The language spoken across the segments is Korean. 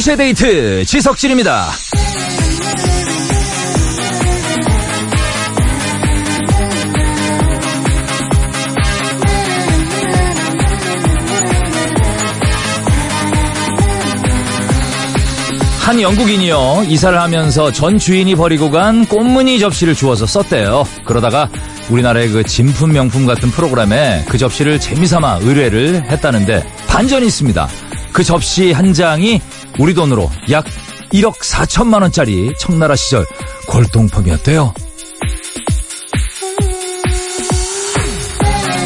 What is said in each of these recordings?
2시의 데이트 지석진입니다. 한 영국인이요 이사를 하면서 전 주인이 버리고 간 꽃무늬 접시를 주워서 썼대요. 그러다가 우리나라의 그 진품 명품 같은 프로그램에 그 접시를 재미삼아 의뢰를 했다는데 반전이 있습니다. 그 접시 한 장이 우리 돈으로 약 1억 4천만 원짜리 청나라 시절 골동품이었대요.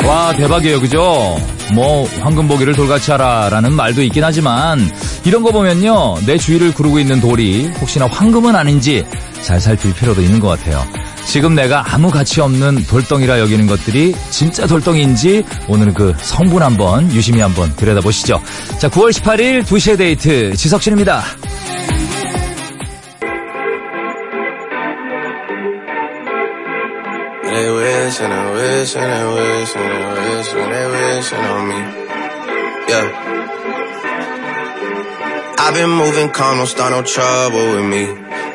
와 대박이에요 그죠? 뭐 황금 보기를 돌같이 하라라는 말도 있긴 하지만 이런 거 보면요 내 주위를 구르고 있는 돌이 혹시나 황금은 아닌지 잘 살필 필요도 있는 것 같아요. 지금 내가 아무 가치 없는 돌덩이라 여기는 것들이 진짜 돌덩이인지 오늘은 그 성분 한번 유심히 한번 들여다보시죠. 자 9월 18일 2시의 데이트 지석진입니다.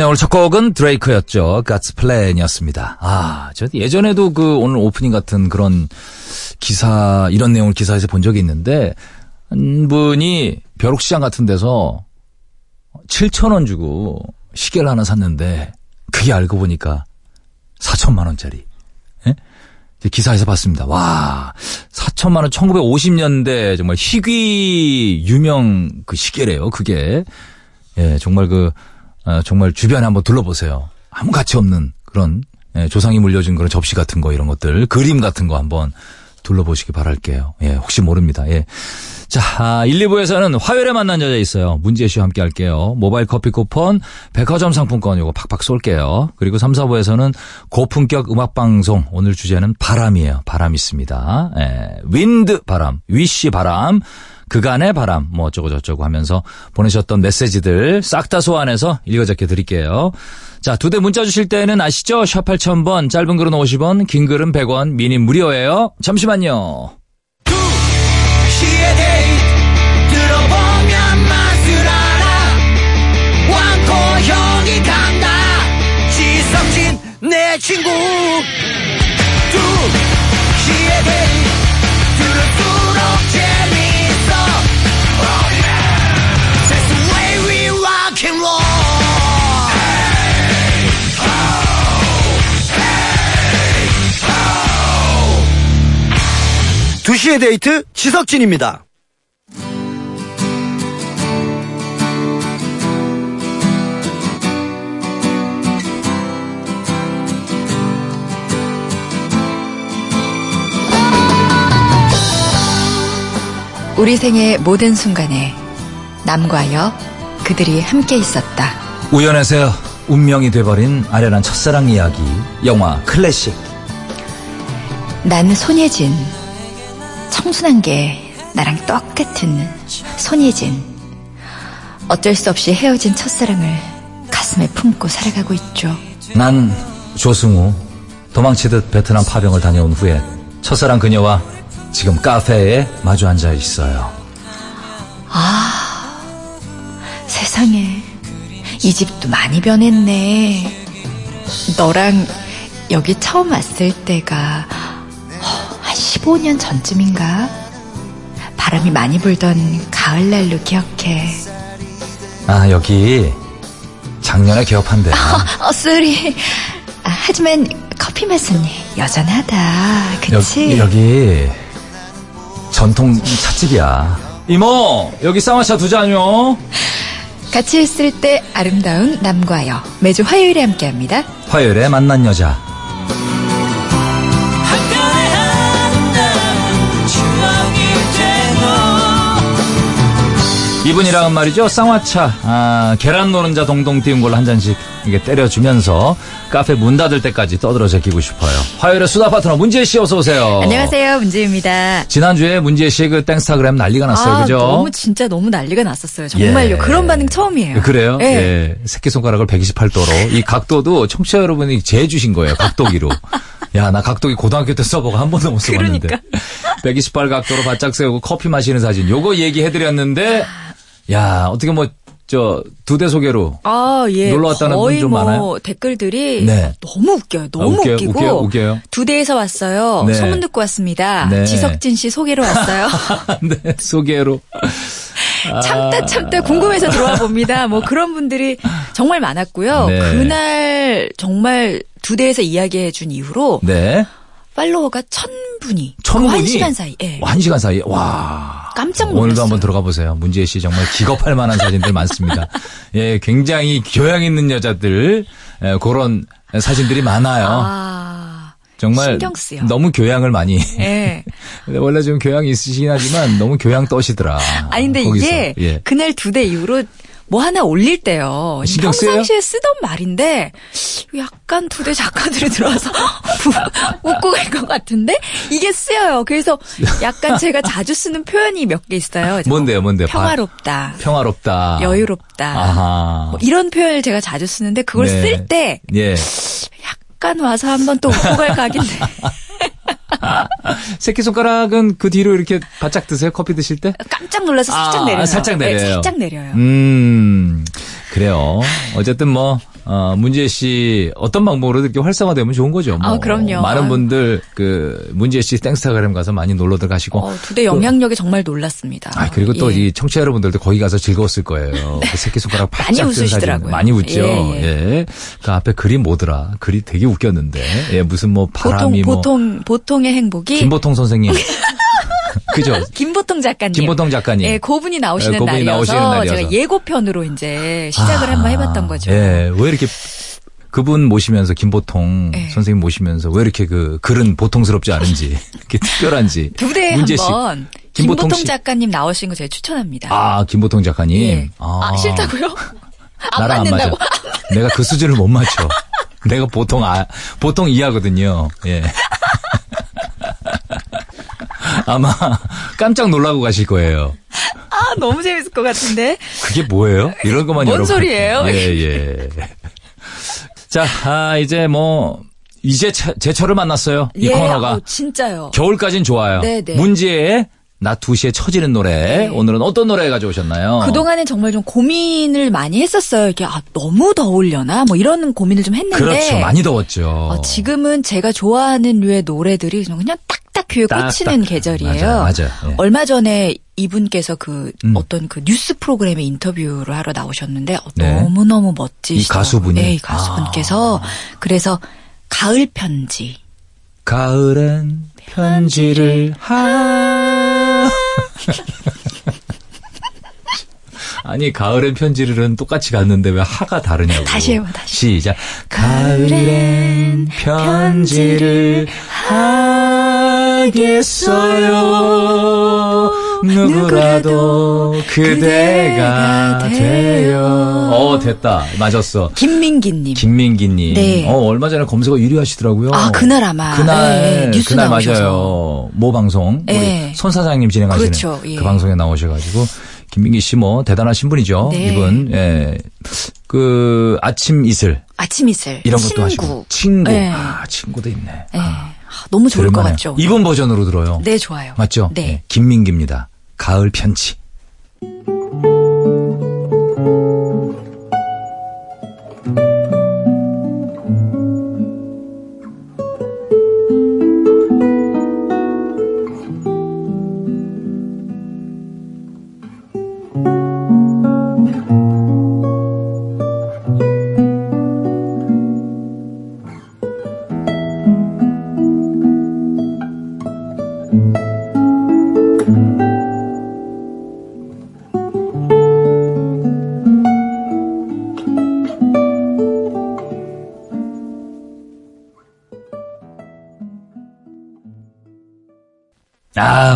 네, 오늘 첫 곡은 드레이크였죠. God's Plan이었습니다. 아, 저 예전에도 그 오늘 오프닝 같은 그런 기사, 이런 내용을 기사에서 본 적이 있는데, 한 분이 벼룩시장 같은 데서 7천원 주고 시계를 하나 샀는데, 그게 알고 보니까 4천만 원짜리. 예? 이제 기사에서 봤습니다. 와, 4천만 원 1950년대 정말 희귀 유명 그 시계래요. 그게. 예, 정말 그 아, 정말 주변에 한번 둘러보세요. 아무 가치 없는 그런 예, 조상이 물려준 그런 접시 같은 거 이런 것들 그림 같은 거 한번 둘러보시기 바랄게요. 예, 혹시 모릅니다. 예. 자, 아, 1, 2부에서는 화요일에 만난 여자 있어요. 문지혜 씨와 함께 할게요. 모바일 커피 쿠폰, 백화점 상품권 요거 팍팍 쏠게요. 그리고 3, 4부에서는 고품격 음악 방송, 오늘 주제는 바람이에요. 바람 있습니다. 예, 윈드 바람, 위시 바람, 그간의 바람, 뭐 어쩌고 저쩌고 하면서 보내셨던 메시지들 싹 다 소환해서 읽어적게 드릴게요. 자, 두 대 문자 주실 때는 아시죠? 샵 8000번, 짧은 글은 50원, 긴 글은 100원, 미니 무료예요. 잠시만요. 내 친구 2시의 데이트 지석진입니다. 우리 생의 모든 순간에 남과 여 그들이 함께 있었다. 우연에서 운명이 돼버린 아련한 첫사랑 이야기 영화 클래식. 난 손예진. 청순한 게 나랑 똑같은 손예진. 어쩔 수 없이 헤어진 첫사랑을 가슴에 품고 살아가고 있죠. 난 조승우 도망치듯 베트남 파병을 다녀온 후에 첫사랑 그녀와 지금 카페에 마주 앉아 있어요. 세상에 이 집도 많이 변했네. 너랑 여기 처음 왔을 때가 15년 전쯤인가? 바람이 많이 불던 가을날로 기억해. 아, 여기 작년에 개업한대. 어, 쏘리. 아, 하지만 커피 맛은 여전하다. 그치? 여기, 여기 전통 찻집이야. 이모, 여기 쌍화차 두 잔요. 같이 있을 때 아름다운 남과 여. 매주 화요일에 함께 합니다. 화요일에 만난 여자. 이분이랑은 말이죠. 쌍화차, 아, 계란 노른자 동동 띄운 걸로 한 잔씩 이게 때려주면서 카페 문 닫을 때까지 떠들어 제끼고 싶어요. 화요일에 수다 파트너 문지혜 씨 어서 오세요. 안녕하세요. 문지입니다. 지난주에 문지혜 씨의 그 땡스타그램 난리가 났어요. 아, 그죠? 너무 진짜 너무 난리가 났었어요. 정말요. 예. 그런 반응 처음이에요. 그래요? 예. 예. 새끼 손가락을 128도로. 이 각도도 청취자 여러분이 재주신 거예요. 각도기로. 야, 나 각도기 고등학교 때 써보고 한 번도 못 써봤는데. 그러니까. 128 각도로 바짝 세우고 커피 마시는 사진. 요거 얘기해드렸는데, 야, 어떻게 뭐, 저, 두 대 소개로. 아, 예. 놀러 왔다는 거의 분좀 뭐 많아요? 댓글들이 네. 너무 웃겨요. 너무 아, 웃겨요? 웃기고. 웃겨요? 웃겨요? 두 대에서 왔어요. 네. 소문 듣고 왔습니다. 네. 지석진 씨 소개로 왔어요. 네, 소개로. 참다 참다 궁금해서 들어와 봅니다. 뭐 그런 분들이 정말 많았고요. 네. 그날 정말 두 대에서 이야기해 준 이후로 네. 팔로워가 천 분이 천그 분이? 한 시간 사이. 예. 한 시간 사이에. 와. 깜짝 놀랐어요. 오늘도 한번 들어가 보세요. 문지혜 씨 정말 기겁할 만한 사진들 많습니다. 예, 굉장히 교양 있는 여자들, 예, 그런 사진들이 많아요. 아. 정말 신경 쓰여. 너무 교양을 많이. 예. 원래 좀 교양이 있으시긴 하지만 너무 교양 떠시더라. 아니 근데 거기서. 이게 예. 그날 두 대 이후로 뭐 하나 올릴 때요. 쓰여요? 평상시에 쓰던 말인데 약간 두 대 작가들이 들어와서 웃고 갈 것 같은데 이게 쓰여요. 그래서 약간 제가 자주 쓰는 표현이 몇 개 있어요. 뭔데요, 뭔데요? 평화롭다. 평화롭다. 여유롭다. 뭐 이런 표현을 제가 자주 쓰는데 그걸 네. 쓸때 예. 약간 와서 한번 또 웃고 갈 각인데 새끼손가락은 그 뒤로 이렇게 바짝 드세요? 커피 드실 때? 깜짝 놀라서 살짝 아, 내려요. 살짝 네, 내려요. 살짝 내려요. 음, 그래요. 어쨌든 뭐, 어, 문지혜 씨 어떤 방법으로 이렇게 활성화되면 좋은 거죠. 뭐. 아, 그럼요. 많은 아유. 분들 그 문지혜 씨 땡스타그램 가서 많이 놀러들 가시고. 어, 두대 영향력에 정말 놀랐습니다. 아, 그리고 또 예. 이 청취자 여러분들도 거기 가서 즐거웠을 거예요. 그 새끼손가락 많이. 웃으시더라고요. 많이 웃죠. 예, 예. 그 앞에 글이 뭐더라. 글이 되게 웃겼는데. 예, 무슨 뭐 바람이 보통 뭐. 보통 보통의 행복이 김보통 선생님. 그죠? 김보통 작가님. 김보통 작가님. 예, 고분이 나오시는 예, 그분이 날이어서 나오시는 날이어서. 제가 예고편으로 이제 시작을 아, 한번 해봤던 거죠. 예, 왜 이렇게 그분 모시면서 김보통 예. 선생님 모시면서 왜 이렇게 그 글은 보통스럽지 않은지 이렇게 특별한지 두 씨. 한번 김보통 김보통 씨. 작가님 나오신 거 제가 추천합니다. 아 김보통 작가님 예. 아, 싫다고요? 안 나랑 안 맞아? 내가 그 수준을 못 맞춰 내가 보통 아 보통 이하거든요 예 아마 깜짝 놀라고 가실 거예요 아, 너무 재밌을 것 같은데. 그게 뭐예요? 이런 것만 뭔 여러분. 소리예요? 예, 예. 자, 아, 이제 뭐, 이제 차- 제철을 만났어요. 이 예, 코너가. 어, 진짜요. 겨울까진 좋아요. 네, 네. 문제의 낮 2시에 처지는 노래. 네. 오늘은 어떤 노래 가져오셨나요? 그동안엔 정말 좀 고민을 많이 했었어요. 이게 아, 너무 더울려나? 뭐 이런 고민을 좀 했는데. 그렇죠. 많이 더웠죠. 어, 지금은 제가 좋아하는 류의 노래들이 그냥 딱딱 귀에 딱, 꽂히는 딱. 계절이에요. 맞아요, 맞아요. 예. 얼마 전에 이분께서 그 음. 어떤 그 뉴스 프로그램에 인터뷰를 하러 나오셨는데 어, 네. 너무너무 멋지시더라고요. 이 가수분이? 네, 이 가수분께서 그래서 가을 편지. 가을엔 편지를 하. 아니 가을엔 편지를은 똑같이 갔는데 왜 하가 다르냐고. 다시 해봐, 다시. 시작. 가을엔 편지를 하겠어요. 누구라도 그대가 되어. 어 됐다. 맞았어. 김민기님. 김민기님. 네. 어, 얼마 전에 검색어 1위 하시더라고요. 아, 그날 아마. 그날, 네, 뉴스 그날 나오셔서. 맞아요. 모 방송. 네. 우리 손 사장님 진행하시는 그렇죠, 예. 그 방송에 나오셔가지고. 김민기 씨 뭐 대단하신 분이죠. 네. 이분. 예. 그 아침 이슬 아침 이슬. 이런 것도 친구. 하시고 친구. 네. 아, 친구도 있네. 네. 아, 아, 너무 좋을 것. 같죠. 이번 버전으로 들어요. 네, 좋아요. 맞죠? 네. 예. 김민기입니다. 가을 편지.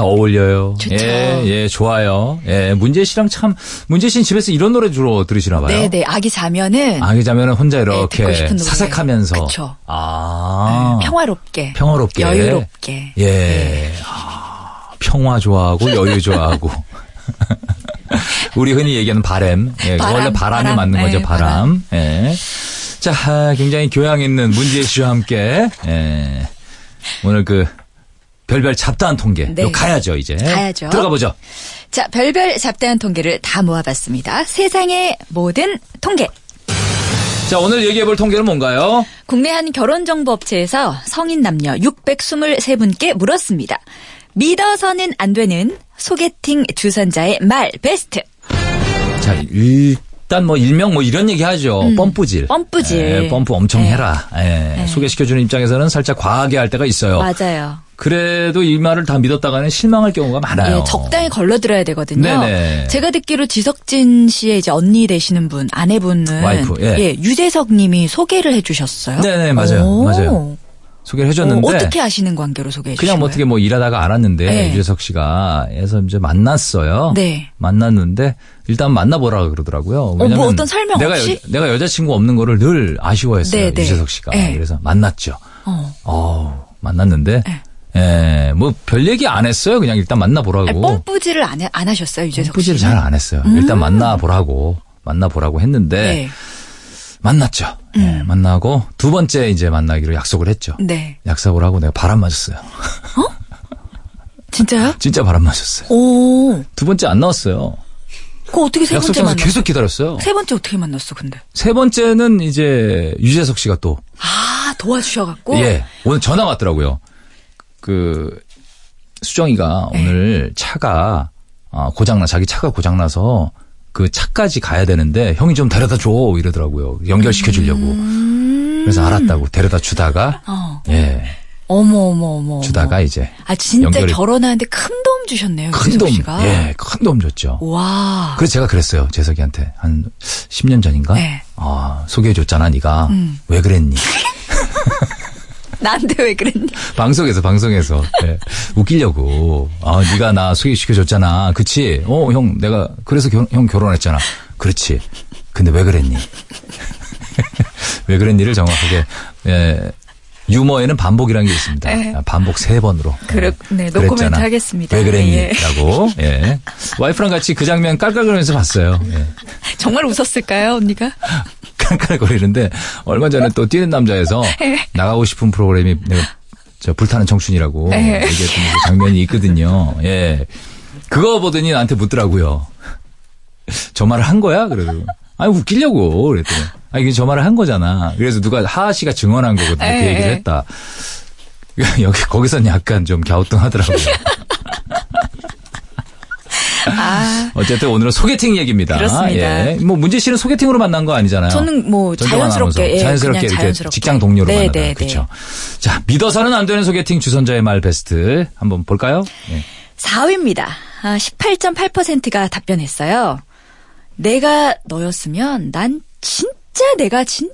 어울려요. 좋죠. 예, 예, 좋아요. 예, 문재 씨랑 참, 문재 씨는 집에서 이런 노래 주로 들으시나 봐요. 네네. 아기 자면은 아기 자면은 혼자 이렇게 듣고 싶은 노래. 사색하면서. 그쵸. 아. 평화롭게. 평화롭게. 여유롭게. 예. 아, 평화 좋아하고 여유 좋아하고. 우리 흔히 얘기하는 바람. 예, 바람, 원래 바람이 바람. 맞는 거죠, 예, 바람. 예. 자, 아, 굉장히 교양 있는 문지혜 씨와 함께, 예. 오늘 그, 별별 잡다한 통계. 네. 가야죠, 이제. 가야죠. 들어가 보죠. 자, 별별 잡다한 통계를 다 모아봤습니다. 세상의 모든 통계. 자, 오늘 얘기해 볼 통계는 뭔가요? 국내 한 결혼정보업체에서 성인 남녀 623분께 물었습니다. 믿어서는 안 되는 소개팅 주선자의 말 베스트. 자, 일단 뭐 일명 뭐 이런 얘기 하죠. 펌프질. 음. 펌프질. 예, 펌프 엄청 네. 해라. 예, 소개시켜주는 입장에서는 살짝 과하게 할 때가 있어요. 맞아요. 그래도 이 말을 다 믿었다가는 실망할 경우가 많아요. 예, 적당히 걸러들어야 되거든요. 네네. 제가 듣기로 지석진 씨의 이제 언니 되시는 분, 아내분은 와이프, 예. 유재석 님이 소개를 해 주셨어요. 네 네, 맞아요. 오. 맞아요. 소개를 해줬는데. 어, 떻게 아시는 관계로 소개해 주신 그냥 뭐? 어떻게 뭐 일하다가 알았는데 네. 유재석 씨가 해서 이제 만났어요. 네. 만났는데 일단 만나보라 그러더라고요. 뭐 왜냐면 어떤 설명 내가 없이? 여, 내가 여자친구 없는 거를 늘 아쉬워했어요. 네, 네. 유재석 씨가. 네. 그래서 만났죠. 어. 어, 만났는데, 네. 예, 뭐, 별 얘기 안 했어요. 그냥 일단 만나보라고. 아니, pom프질을 안, 해- 안 하셨어요, 유재석 씨. pom프질을 잘안 했어요. 일단 만나보라고, 만나보라고 했는데, 네. 만났죠. 예, 만나고, 두 번째 이제 만나기로 약속을 했죠. 네. 약속을 하고 내가 바람 맞았어요. 진짜요? 진짜 바람 맞았어요. 오. 두 번째 안 나왔어요. 그거 어떻게 세 번째 만났어? 계속 기다렸어요. 세 번째 어떻게 만났어, 근데? 세 번째는 이제 유재석 씨가 또, 아, 도와주셔갖고? 예, 오늘 전화 왔더라고요. 그, 수정이가 네. 오늘 차가, 아, 고장나, 자기 차가 고장나서 그 차까지 가야 되는데 형이 좀 데려다 줘, 이러더라고요. 연결시켜 주려고. 그래서 알았다고 데려다 주다가, 음. 어. 예, 어머, 어머, 어머. 주다가 이제 아, 진짜 연결이- 결혼하는데 큰 도움 주셨네요, 큰 도움, 씨가. 예, 큰 도움 줬죠. 와. 그래서 제가 그랬어요, 재석이한테. 한 10년 전인가? 네. 아, 소개해 줬잖아, 네가 음. 왜 그랬니? 나한테 왜 그랬니? 방송에서 방송에서. 예. 웃기려고. 아 네가 나 소개시켜줬잖아. 그치? 어 형 내가 그래서 결- 형 결혼했잖아. 그렇지. 근데 왜 그랬니? 왜 그랬니를 정확하게 예 유머에는 반복이라는 게 있습니다 네. 아, 반복 세 번으로 그래- 예. 네, 노코멘트. 하겠습니다. 왜 예. 그랬니라고 예. 와이프랑 같이 그 장면 깔깔거리면서 봤어요 예. 정말 웃었을까요, 언니가? 깔깔거리는데 얼마 전에 또 뛰는 남자에서 네. 나가고 싶은 프로그램이 내가 저 불타는 청춘이라고 네. 얘기했던 그 장면이 있거든요. 예. 그거 보더니 나한테 묻더라고요. 저 말을 한 거야? 그래도 아니 웃기려고 그랬더니 아 이게 저 말을 한 거잖아. 그래서 누가 하하 씨가 증언한 거거든요. 그 네. 얘기를 했다. 여기 거기서는 약간 좀 갸우뚱하더라고요. 아, 어쨌든 오늘은 소개팅 얘기입니다. 그렇습니다. 예. 뭐 문재 씨는 소개팅으로 만난 거 아니잖아요. 저는 뭐 자연스럽게. 예, 자연스럽게 이렇게 자연스럽게. 직장 동료로 네, 만나다 네, 네. 그렇죠. 자 믿어서는 안 되는 소개팅 주선자의 말 베스트 한번 볼까요? 예. 4위입니다. 아, 18.8%가 답변했어요. 내가 너였으면 난 진짜 내가 진짜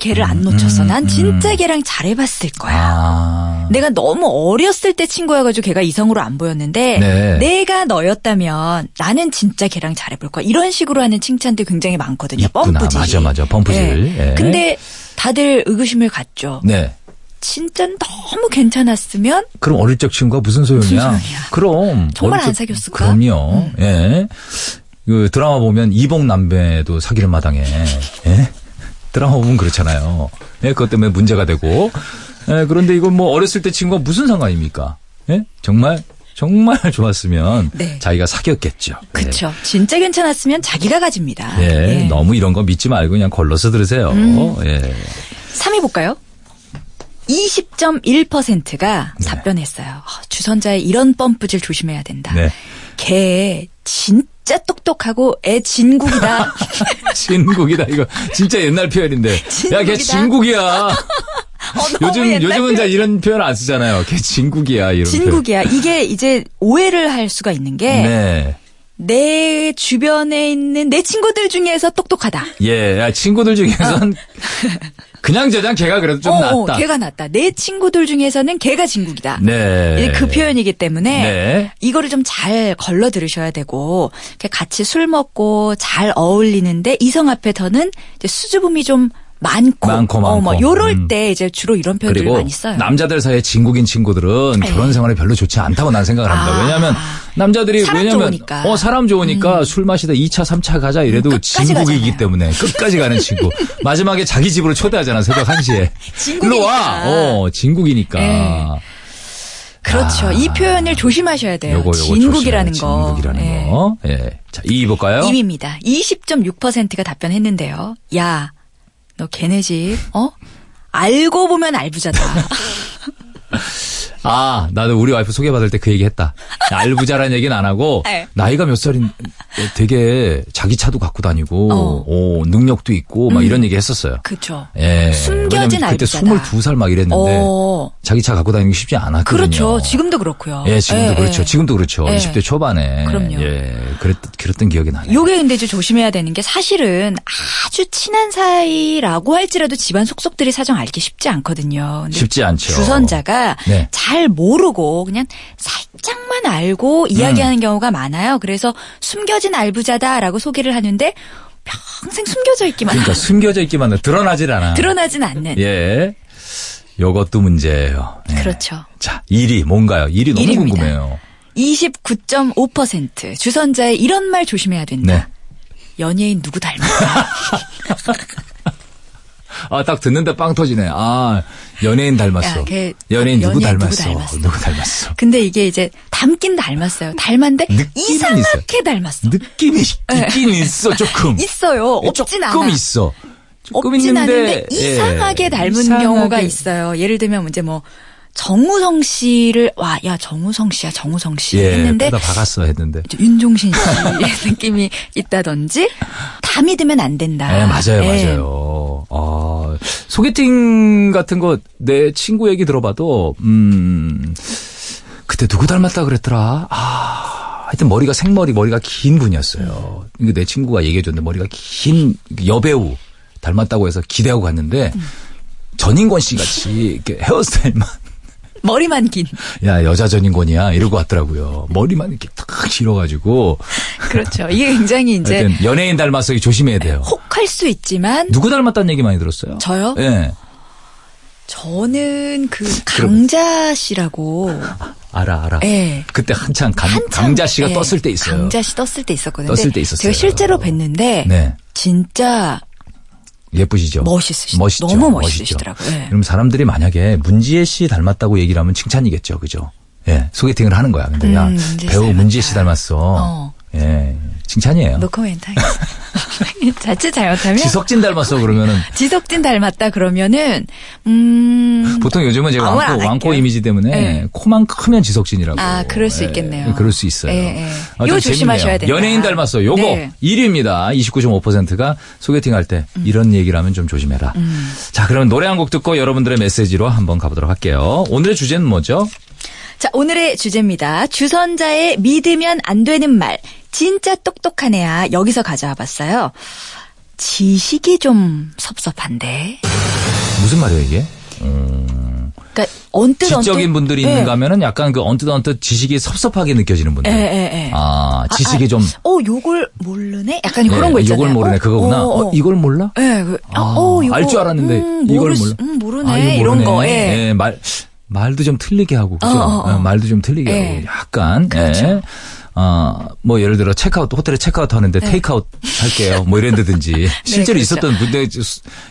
걔를 안 놓쳤어. 난 진짜 걔랑 잘해봤을 거야. 음, 아 내가 너무 어렸을 때 친구여가지고 걔가 이성으로 안 보였는데 네. 내가 너였다면 나는 진짜 걔랑 잘해볼 거야. 이런 식으로 하는 칭찬들 굉장히 많거든요. 있구나. 펌프질. 맞아, 맞아. 펌프질. 예. 근데 다들 의구심을 갖죠. 네. 진짜 너무 괜찮았으면 그럼 어릴 적 친구가 무슨 소용이야? 무슨 소용이야? 그럼 정말 안 적- 사귀었을까? 그럼요. 예. 그 드라마 보면 이복 남매도 사귀는 마당에 예? 드라마 보면 그렇잖아요. 예, 그것 때문에 문제가 되고. 예, 그런데 이건 뭐 어렸을 때 친구가 무슨 상관입니까? 예? 정말 정말 좋았으면 네. 자기가 사귀었겠죠. 예. 그쵸. 진짜 괜찮았으면 자기가 가집니다. 예, 너무 이런 거 믿지 말고 그냥 걸러서 들으세요. 음. 예. 3위 볼까요? 20.1%가 네. 답변했어요. 아, 주선자의 이런 펌프질 조심해야 된다. 네. 걔진 짜 똑똑하고 애 진국이다. 진국이다 이거 진짜 옛날 표현인데. 야, 걔. 진국이야. 어, 요즘 요즘은 잘 표현. 이런 표현 안 쓰잖아요. 걔 진국이야 이런 진국이야. 이게 이제 오해를 할 수가 있는 표현. 게 네. 내 주변에 있는 내 친구들 중에서 똑똑하다. 예, 야, 친구들 중에선 그냥 저장 걔가 그래도 좀 어, 낫다. 어, 걔가 낫다. 내 친구들 중에서는 걔가 진국이다. 네. 그 표현이기 때문에 네. 이거를 좀 잘 걸러 들으셔야 되고 같이 술 먹고 잘 어울리는데 이성 앞에서는 수줍음이 좀 많고, 많고, 어, 뭐 많고. 요럴 음. 때 이제 주로 이런 표현들을 많이 써요. 남자들 사이에 진국인 친구들은 네. 결혼 생활이 별로 좋지 않다고 난 생각을 합니다. 아. 왜냐하면 남자들이 사람 왜냐면 좋으니까. 음. 어 사람 좋으니까 술 마시다 2차, 3차 가자 이래도 끝까지 진국이기 가잖아요. 때문에 끝까지 가는 친구. 마지막에 자기 집으로 초대하잖아 새벽 1시에. 진국이니까. 일로 와. 어, 진국이니까. 네. 그렇죠. 아. 이 표현을 조심하셔야 돼요. 요거 요거 진국이라는 조심해요. 거. 진국이라는 예. 거. 예. 자, 2위 볼까요? 2위입니다. 20.6%가 답변했는데요. 야, 너 걔네 집, 어? 알고 보면 알부자다. 아, 나도 우리 와이프 소개받을 때 그 얘기 했다. 알부자라는 얘기는 안 하고, 네. 나이가 몇 살인, 되게 자기 차도 갖고 다니고, 어. 오, 능력도 있고, 막 이런 얘기 했었어요. 그죠. 예. 숨겨진 왜냐면 그때 알부자다. 22살 막 이랬는데, 어. 자기 차 갖고 다니기 쉽지 않았거든요. 그렇죠. 지금도 그렇고요. 예, 지금도 예, 그렇죠. 예. 지금도 그렇죠. 예. 20대 초반에. 그럼요. 예. 그랬, 그랬던 기억이 나네요. 요게 근데 이제 조심해야 되는 게 사실은 아주 친한 사이라고 할지라도 집안 속속들이 사정 알기 쉽지 않거든요. 쉽지 않죠. 주선자가 네. 잘 모르고 그냥 살짝만 알고 이야기하는 경우가 많아요. 그래서 숨겨진 알부자다라고 소개를 하는데 평생 숨겨져 있기만 그러니까 숨겨져 있기만 해. 드러나질 않아. 드러나진 않는. 예. 요것도 문제예요. 예. 그렇죠. 자, 1위 뭔가요? 1위 너무 1위입니다. 궁금해요. 29.5% 주선자의 이런 말 조심해야 된다. 네. 연예인 누구 닮았다. 아, 딱 듣는데 빵 터지네. 아, 연예인 닮았어. 야, 걔 연예인 누구 연예인 누구 닮았어? 닮았어? 누구 닮았어? 근데 이게 이제 닮긴 닮았어요. 닮았는데 이상하게 닮았어. 느낌이 있긴 있어, 조금. 네. 있어요. 예, 없진 조금 않아. 있어. 조금 없진 있는데 않은데 예, 이상하게 닮은 이상하게. 경우가 있어요. 예를 들면 이제 뭐 정우성 씨를 와 야 정우성 씨야 정우성 씨 예, 했는데 나 박았어 했는데. 윤종신 씨의 느낌이 있다든지 다 믿으면 안 된다. 네, 맞아요, 예. 맞아요. 아, 소개팅 같은 거 내 친구 얘기 들어봐도, 음, 그때 누구 닮았다 그랬더라? 아, 하여튼 머리가 생머리, 머리가 긴 분이었어요. 이게 내 친구가 얘기해줬는데 머리가 긴 여배우 닮았다고 해서 기대하고 갔는데, 전인권 씨 같이 헤어스타일만, 머리만 긴. 야, 여자 전인권이야. 이러고 왔더라고요. 머리만 이렇게 탁 길어가지고. 그렇죠. 이게 굉장히 이제 연예인 닮았어. 조심해야 돼요. 혹할 수 있지만 누구 닮았다는 얘기 많이 들었어요? 저요? 예. 저는 그 강자 씨라고 알아, 알아. 예. 그때 한창 강, 한참, 강자 씨가 예, 떴을 때 있어요. 강자 씨 떴을 때 있었거든요. 떴을 때 있었어요. 제가 실제로 뵀는데 네. 진짜 예쁘시죠? 멋있으시- 멋있죠. 너무. 멋있으시더라고요. 예. 그럼 사람들이 만약에 문지혜 씨 닮았다고 얘기를 하면 칭찬이겠죠. 그죠? 예. 소개팅을 하는 거야. 근데 야, 음, 씨 배우. 문지혜 씨 닮았어. 어. 예. 칭찬이에요. 노코멘트 하겠습니다. 자칫 잘못하면 지석진 닮았어 그러면은 지석진 닮았다 그러면은 음 보통 요즘은 제가 왕코, 왕코. 이미지 때문에 네. 코만 크면 지석진이라고. 아, 그럴 수 예, 있겠네요. 그럴 수 있어요. 예, 예. 아, 좀 조심하셔야. 된다. 연예인 닮았어. 요거 네. 1위입니다. 29.5%가 소개팅 할때 음. 이런 얘기를 하면 좀 조심해라. 자, 그러면 노래 한 곡 듣고 여러분들의 메시지로 한번 가보도록 할게요. 오늘의 주제는 뭐죠? 자, 오늘의 주제입니다. 주선자의 믿으면 안 되는 말. 진짜 똑똑한 애야. 여기서 가져와 봤어요. 지식이 좀 섭섭한데. 무슨 말이에요, 이게? 그러니까 언뜻 지적인 언뜻- 분들이 예. 있는가 하면은 약간 그 언뜻 언뜻 지식이 섭섭하게 느껴지는 분들. 예, 예, 예. 아, 지식이 아, 좀. 어, 요걸 모르네? 약간 예, 그런 거 있잖아요. 이걸 모르네. 어, 그거구나. 어, 어, 이걸 몰라? 예, 그, 아, 아, 어, 이거. 알줄 알았는데 음, 이걸 모르, 몰라. 음, 모르네. 아, 이거 이런 모르네. 거, 예. 예, 말 말도 좀 틀리게 하고 그죠? 어, 어, 어. 예, 말도 좀 틀리게 예. 하고 약간 그렇죠. 예. 어, 뭐 예를 들어 체크아웃 호텔에 체크아웃 하는데 테이크아웃 할게요. 뭐 이런다든지 실제로 네. 그렇죠. 있었던 분들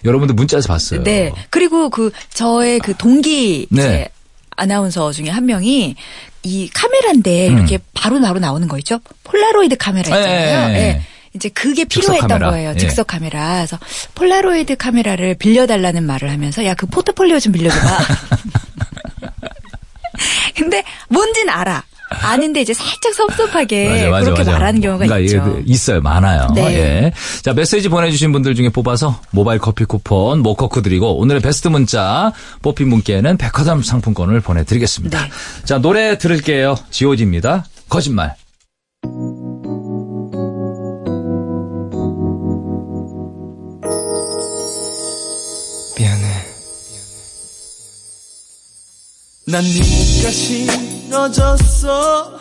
여러분들 문자에서 봤어요. 네. 그리고 그 저의 그 동기 네. 아나운서 중에 한 명이 이 카메라인데 이렇게 바로 바로 나오는 거 있죠? 폴라로이드 카메라 음. 예, 있잖아요. 예, 예. 예. 이제 그게 필요했던 카메라. 거예요. 예. 즉석 카메라. 그래서 폴라로이드 카메라를 빌려달라는 말을 하면서 야 그 포트폴리오 좀 빌려줘봐. 근데 뭔진 알아. 아는데 이제 살짝 섭섭하게 그렇게 말하는 경우가 그러니까 있죠. 이게 있어요. 많아요. 네. 예. 자, 메시지 보내주신 분들 중에 뽑아서 모바일 커피 쿠폰, 모커크 드리고 오늘의 베스트 문자 뽑힌 분께는 백화점 상품권을 보내드리겠습니다. 네. 자, 노래 들을게요. 지오지입니다. 거짓말. 난 네가 싫어졌어.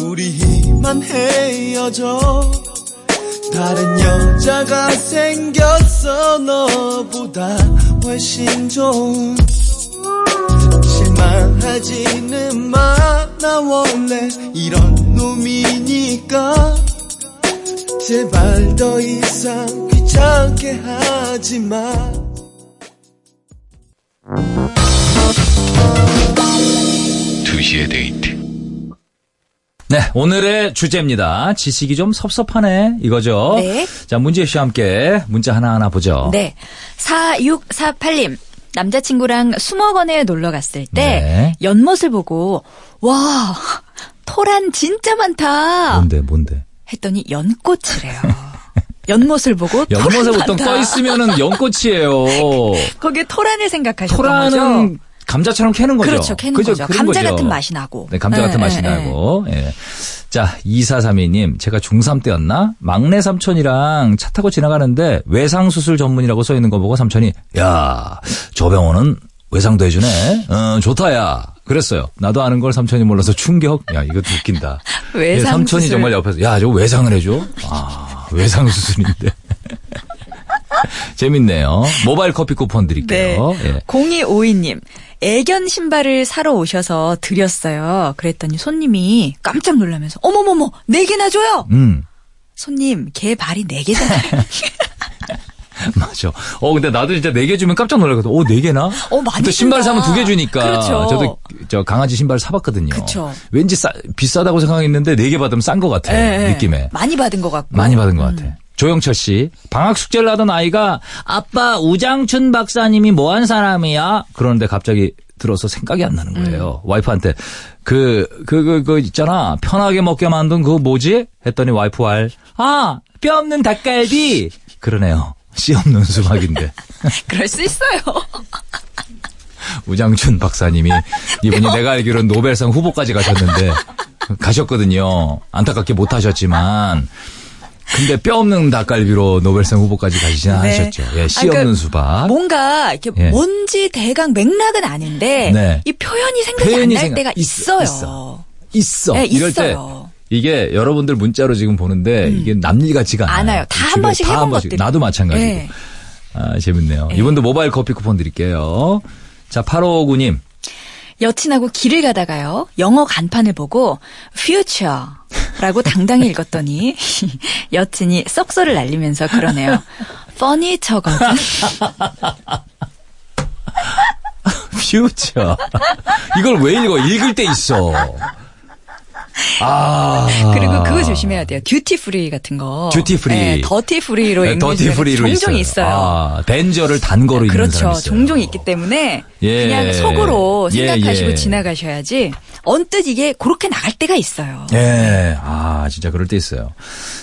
우리만 헤어져. 다른 여자가 생겼어. 너보다 훨씬 좋은 실망하지는 마. 나 원래 이런 놈이니까. 제발 더 이상 귀찮게 하지 마 두시의 데이트. 네, 오늘의 주제입니다. 지식이 좀 섭섭하네. 이거죠. 네. 자, 문재 씨와 함께 문자 하나하나 보죠. 네. 4648님. 남자친구랑 수목원에 놀러 갔을 때 네. 연못을 보고 와 토란 진짜 많다 뭔데, 뭔데? 했더니 연꽃이래요. 연못을 보고 연못에 보통. 떠 있으면은 연꽃이에요. 거기에 토란을 생각하셨던 토라는 거죠. 감자처럼 캐는 거죠. 그렇죠, 캐는 그죠? 거죠. 감자 거죠. 같은 맛이 나고. 네, 감자 같은 예, 맛이 예, 나고. 예. 자, 2432님, 제가 중3 때였나? 막내 삼촌이랑 차 타고 지나가는데 외상수술 전문이라고 써 있는 거 보고 삼촌이, 야, 저 병원은 외상도 해주네? 어, 좋다, 야. 그랬어요. 나도 아는 걸 삼촌이 몰라서 충격. 야, 이거 웃긴다. 예, 외상 삼촌이 수술. 정말 옆에서, 야, 저거 외상을 해줘? 아, 외상 수술인데. 재밌네요. 모바일 커피 쿠폰 네. 드릴게요. 예. 0252님. 애견 신발을 사러 오셔서 드렸어요. 그랬더니 손님이 깜짝 놀라면서 어머머머 네 개나 줘요. 음. 손님 개 발이 네 개잖아요. 맞아. 어, 근데 나도 진짜 네 개 주면 깜짝 놀라거든. 오, 네 개나? 어, 많이 또 신발. 사면 두 개 주니까. 그렇죠. 저도 저 강아지 신발 사봤거든요. 그쵸. 왠지 싸, 비싸다고 생각했는데 네 개 받으면 싼 것 같아. 예, 예. 느낌에. 많이 받은 것 같고. 많이 받은 것 같아. 조영철 씨, 방학 숙제를 하던 아이가 아빠 우장춘 박사님이 뭐한 사람이야? 그러는데 갑자기 들어서 생각이 안 나는 거예요. 와이프한테 그, 그, 그, 그 있잖아. 편하게 먹게 만든 그거 뭐지? 했더니 와이프 알, 아, 뼈 없는 닭갈비! 그러네요. 씨 없는 수박인데. 그럴 수 있어요. 우장춘 박사님이 이분이 내가 알기로는 노벨상 후보까지 가셨는데 가셨거든요. 안타깝게 못 하셨지만 근데 뼈 없는 닭갈비로 노벨상 후보까지 가시진 네. 않으셨죠. 예, 씨 아, 그러니까 없는 수박. 뭔가 이렇게 예. 뭔지 대강 맥락은 아는데 네. 이 표현이 생각이 안 날 때가 있어, 있어요. 있어. 있어. 네, 이럴 있어요. 때 이게 여러분들 문자로 지금 보는데 이게 남일 같지가 않아요. 않아요. 다한 주변에 번씩 다 해본 한 번씩. 것들이. 나도 마찬가지고. 예. 아, 재밌네요. 이분도 모바일 커피 쿠폰 드릴게요. 자, 8559님. 여친하고 길을 가다가요. 영어 간판을 보고 future 라고 당당히 읽었더니 여친이 썩소를 날리면서 그러네요. furniture거든. 퓨처. 이걸 왜 읽어? 읽을 때 있어. 아. 그리고 그거 조심해야 돼요. duty free 같은 거. duty free. 네, dirty free로 네, dirty free로 종종 있어요. 아, danger를 단거로 읽는 그렇죠. 사람 있어요. 종종 있기 때문에 예. 그냥 속으로 예, 생각하시고 예. 지나가셔야지 언뜻 이게 그렇게 나갈 때가 있어요. 예. 아, 진짜 그럴 때 있어요.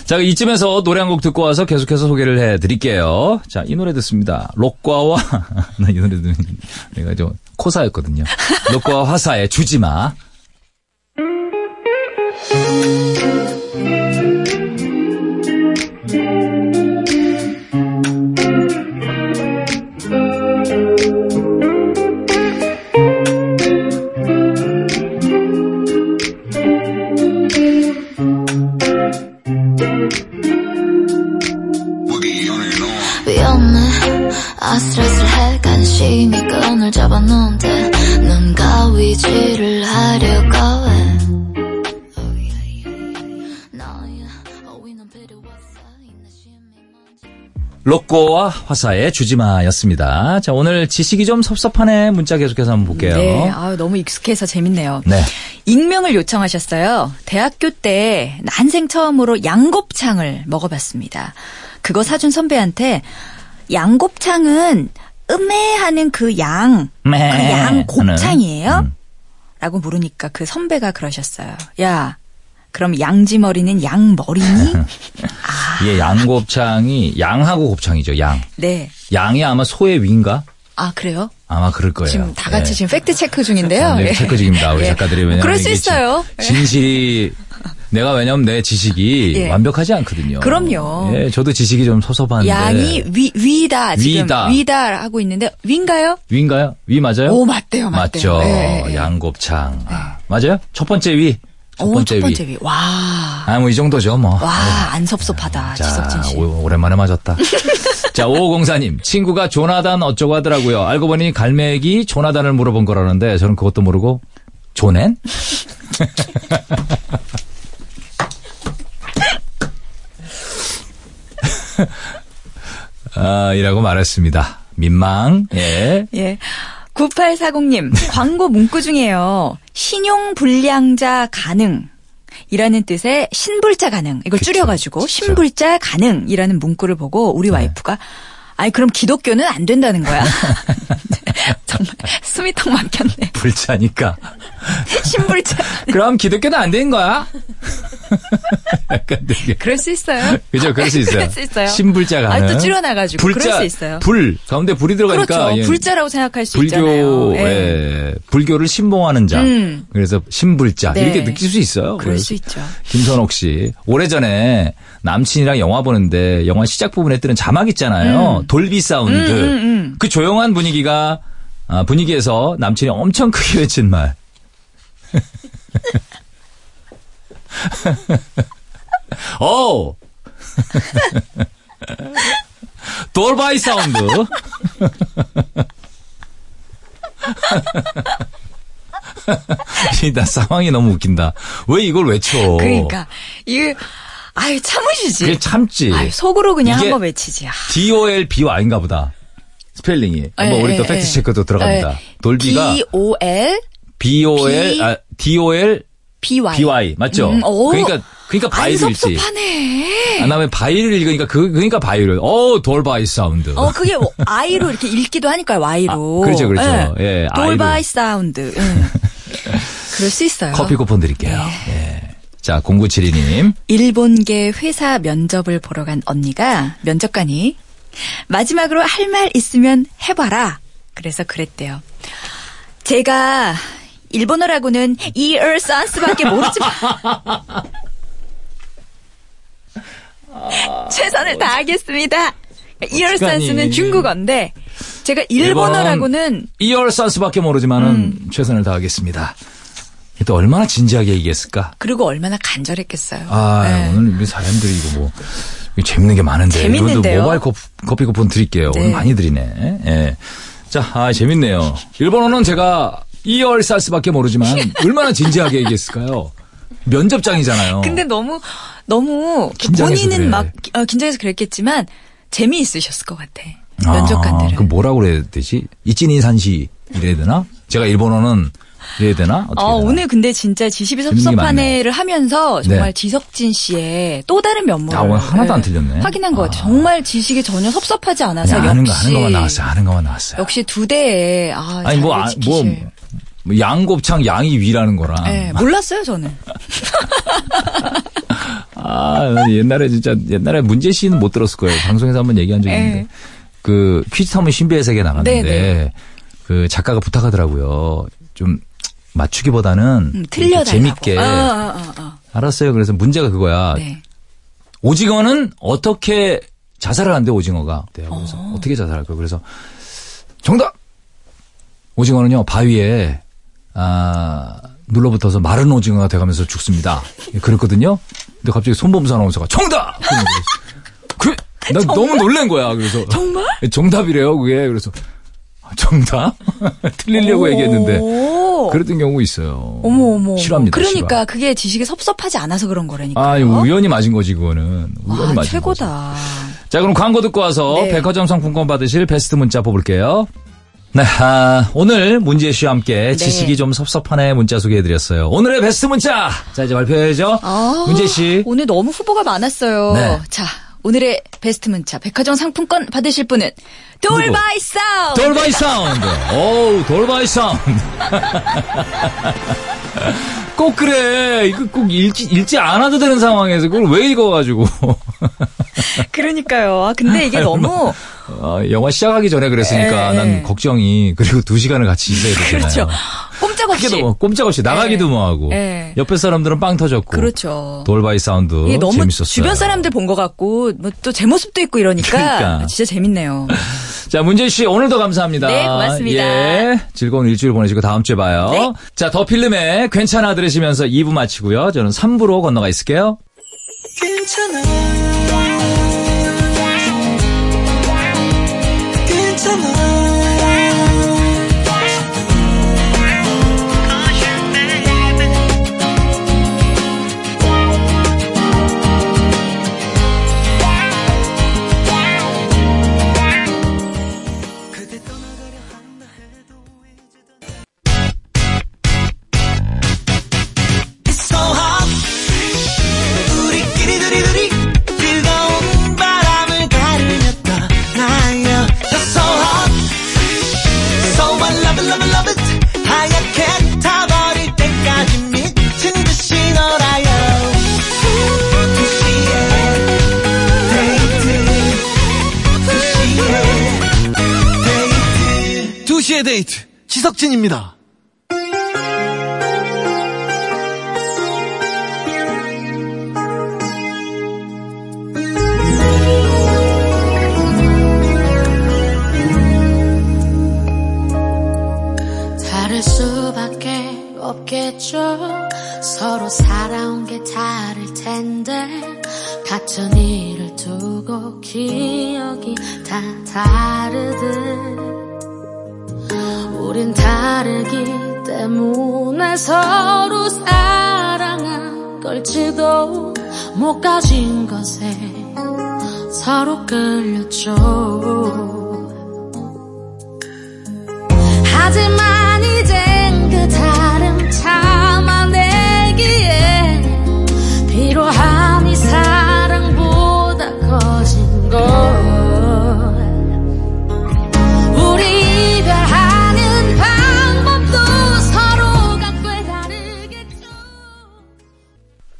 자, 이쯤에서 노래 한 곡 듣고 와서 계속해서 소개를 해 드릴게요. 자, 이 노래 듣습니다. 록과와, 나 이 노래 듣는, 내가 좀 코사였거든요. 록과와 화사의 주지마. 위험 록고와 화사의 주지마였습니다. 자, 오늘 지식이 좀 섭섭하네 문자 계속해서 한번 볼게요. 네, 아 너무 익숙해서 재밌네요. 네. 익명을 요청하셨어요. 대학교 때 난생 처음으로 양곱창을 먹어봤습니다. 그거 사준 선배한테 양곱창은 음해 하는 그 양, 매그양 하는. 곱창이에요? 음. 라고 물으니까 그 선배가 그러셨어요. 야, 그럼 양지 머리는 양 머리니? 이게 양곱창이 양하고 곱창이죠. 양. 네. 양이 아마 소의 위인가? 아 그래요? 아마 그럴 거예요. 지금 다 같이 예. 지금 팩트 체크 중인데요. 네, 예. 체크 중입니다. 우리 예. 작가들이 왜냐면 그럴 수 있어요. 예. 진, 진실이 내가 왜냐면 내 지식이 예. 완벽하지 않거든요. 그럼요. 예, 저도 지식이 좀 섭섭한데. 양이 위, 위다, 지금. 위다. 위다. 하고 있는데, 위인가요? 위인가요? 위 맞아요? 오, 맞대요, 맞대요. 맞죠. 예, 예. 양곱창. 아, 맞아요? 첫 번째 위. 첫 오, 번째 첫 번째 위. 위. 와. 아, 뭐 이 정도죠, 뭐. 와, 안 섭섭하다, 자, 지석진 씨. 오, 오랜만에 맞았다. 자, 5504님. 친구가 조나단 어쩌고 하더라고요. 알고 보니 갈매기 조나단을 물어본 거라는데 저는 그것도 모르고 조넨? 아, 이라고 말했습니다. 민망. 예. 예. 9840님, 광고 문구 중에요. 신용불량자 가능. 이라는 뜻의 신불자 가능. 이걸 그쵸, 줄여가지고 그쵸. 신불자 가능이라는 문구를 보고 우리 네. 와이프가 아니 그럼 기독교는 안 된다는 거야. 정말 숨이 턱 막혔네. 불자니까. 신불자. 그럼 기독교는 안된 거야? 약간 되게. 그럴 수 있어요. 그죠? 그럴 수 있어요. 그럴 수 있어요. 신불자가 아, 하는. 또 줄여놔가지고 그럴 수 있어요. 불 가운데 불이 들어가니까 그렇죠. 예, 불자라고 생각할 수 불교 있잖아요. 예. 예, 불교를 신봉하는 자. 음. 그래서 신불자 네. 이렇게 느낄 수 있어요. 그럴 수 있죠. 김선옥 씨 오래전에 남친이랑 영화 보는데 영화 시작 부분에 뜨는 자막 있잖아요. 돌비 사운드. 음, 그 조용한 분위기가 아, 분위기에서 남친이 엄청 크게 외친 말. 오! 돌바이 사운드. 이, 나 상황이 너무 웃긴다. 왜 이걸 외쳐? 그러니까 이게 아유 참으시지. 그게 참지. 아유, 속으로 그냥 한번 외치지. 아. D-O-L-B-Y인가 보다. 스펠링이. 한번 예, 우리 또 예, 팩트 예. 체크도 들어갑니다. 예. 돌비가 D O L B- 아, D-O-L, B Y. B-Y. 맞죠? 음, 오. 그러니까, 그러니까 안 바이를 읽지. 아, 나왜 바이를 읽으니까 그, 그러니까 바이를. 어, 돌바이 사운드. 어 그게 뭐 I로 이렇게 읽기도 하니까 Y로. 아, 그렇죠, 그렇죠. 예, 돌바이 I로. 사운드. 응. 그럴 수 있어요. 커피 쿠폰 드릴게요. 네. 예. 자, 0972님. 일본계 회사 면접을 보러 간 언니가 면접관이 마지막으로 할 말 있으면 해봐라. 그래서 그랬대요. 제가 일본어라고는 이얼 산스밖에 모르지만 최선을 다하겠습니다. 이얼. 산스는 중국어인데 제가 일본어라고는 이얼 산스밖에 모르지만은 음. 최선을 다하겠습니다. 또 얼마나 진지하게 얘기했을까? 그리고 얼마나 간절했겠어요. 아, 네. 오늘 우리 사람들이 이거 뭐 이거 재밌는 게 많은데 재밌는데요? 모바일 커피, 커피 쿠폰 드릴게요. 네. 오늘 많이 드리네. 예. 자, 아, 재밌네요. 일본어는 제가 이얼 산스밖에 모르지만 얼마나 진지하게 얘기했을까요? 면접장이잖아요. 근데 너무 너무 긴장해서 본인은 그래. 막 어, 긴장해서 그랬겠지만 재미있으셨을 것 같아. 아, 면접관들은. 그 뭐라고 그래야 되지? 이찐이 산시 이래야 되나? 제가 일본어는 이래야 되나? 어, 되나? 오늘 근데 진짜 지십이 재밌는 게 섭섭한 많네. 애를 하면서 정말 네. 지석진 씨의 또 다른 면모를 아, 오늘 하나도 안 틀렸네. 확인한 것 같아요. 아. 정말 지식이 전혀 섭섭하지 않아서 아는 거 역시 아는 것만 나왔어요. 아는 것만 나왔어요. 역시 두 대에 아, 아니 뭐, 아, 뭐, 지키실. 뭐 양곱창 양이 위라는 거랑 네, 몰랐어요 저는. 아, 옛날에 진짜, 옛날에 문재 씨는 못 들었을 거예요. 방송에서 한번 얘기한 적이 있는데. 네. 그, 퀴즈 타면 신비의 세계 나갔는데, 네, 네. 그 작가가 부탁하더라고요. 좀, 맞추기보다는. 음, 틀려달라고. 재밌게. 아, 아, 아, 아. 알았어요. 그래서 문제가 그거야. 네. 오징어는 어떻게 자살을 한대, 오징어가. 네, 그래서 어. 떻게 자살할까? 그래서, 정답! 오징어는요, 바위에, 아, 눌러붙어서 마른 오징어가 돼가면서 죽습니다. 예, 그랬거든요. 근데 갑자기 손범수 아나운서가 정답! 그, 나 너무 놀란 거야. 그래서. 정말? 예, 정답이래요, 그게. 그래서. 아, 정답? 틀리려고 얘기했는데. 오. 그랬던 경우 있어요. 어머 어머. 싫어합니다. 그러니까 싫어. 그게 지식이 섭섭하지 않아서 그런 거라니까. 아, 이거 우연히 맞은 거지, 그거는. 우연히 아, 맞은 최고다. 거지. 자, 그럼 광고 듣고 와서 네. 백화점 상품권 받으실 베스트 문자 뽑을게요. 네, 아, 오늘 문지애 씨와 함께 네. 지식이 좀 섭섭한 애 문자 소개해드렸어요. 오늘의 베스트 문자! 자, 이제 발표해야죠. 아, 문지애 씨. 오늘 너무 후보가 많았어요. 네. 자, 오늘의 베스트 문자 백화점 상품권 받으실 분은 돌바이 사운드. 돌바이 사운드. 오우, 돌바이 사운드. 꼭 그래. 이거 꼭 읽지, 읽지 않아도 되는 상황에서 그걸 왜 읽어가지고. 그러니까요. 아, 근데 이게 너무 어, 영화 시작하기 전에 그랬으니까 예, 난 예. 걱정이 그리고 두 시간을 같이 있어야 되잖아요. 그렇죠. 꼼짝없이. 뭐 꼼짝없이 나가기도 네. 뭐하고 네. 옆에 사람들은 빵 터졌고 그렇죠. 돌바이 사운드 이게 너무 재밌었어요. 주변 사람들 본 것 같고 뭐 또 제 모습도 있고 이러니까 그러니까. 진짜 재밌네요. 자, 문재 씨 오늘도 감사합니다. 네, 고맙습니다. 예, 즐거운 일주일 보내시고 다음 주에 봐요. 네. 자, 더 필름의 괜찮아 들으시면서 2부 마치고요. 저는 3부로 건너가 있을게요. 괜찮아 괜 지석진입니다 다르기 때문에 서로 사랑한 걸지도 못 가진 것에 서로 끌렸죠. 하지만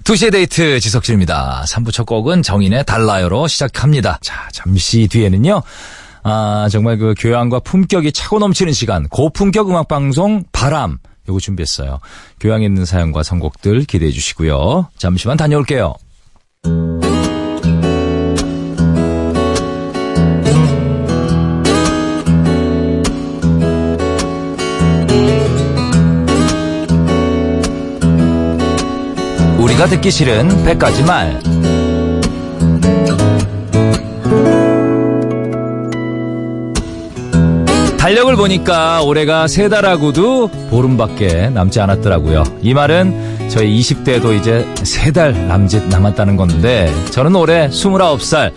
2시의 데이트 지석진입니다. 3부 첫 곡은 정인의 달라요로 시작합니다. 자, 잠시 뒤에는요. 아, 정말 그 교양과 품격이 차고 넘치는 시간, 고품격 음악 방송 바람. 요거 준비했어요. 교양 있는 사연과 선곡들 기대해 주시고요. 잠시만 다녀올게요. 우리가 듣기 싫은 100가지 말. 달력을 보니까 올해가 세 달하고도 보름밖에 남지 않았더라고요. 이 말은 저희 20대도 이제 세 달 남짓 남았다는 건데 저는 올해 29살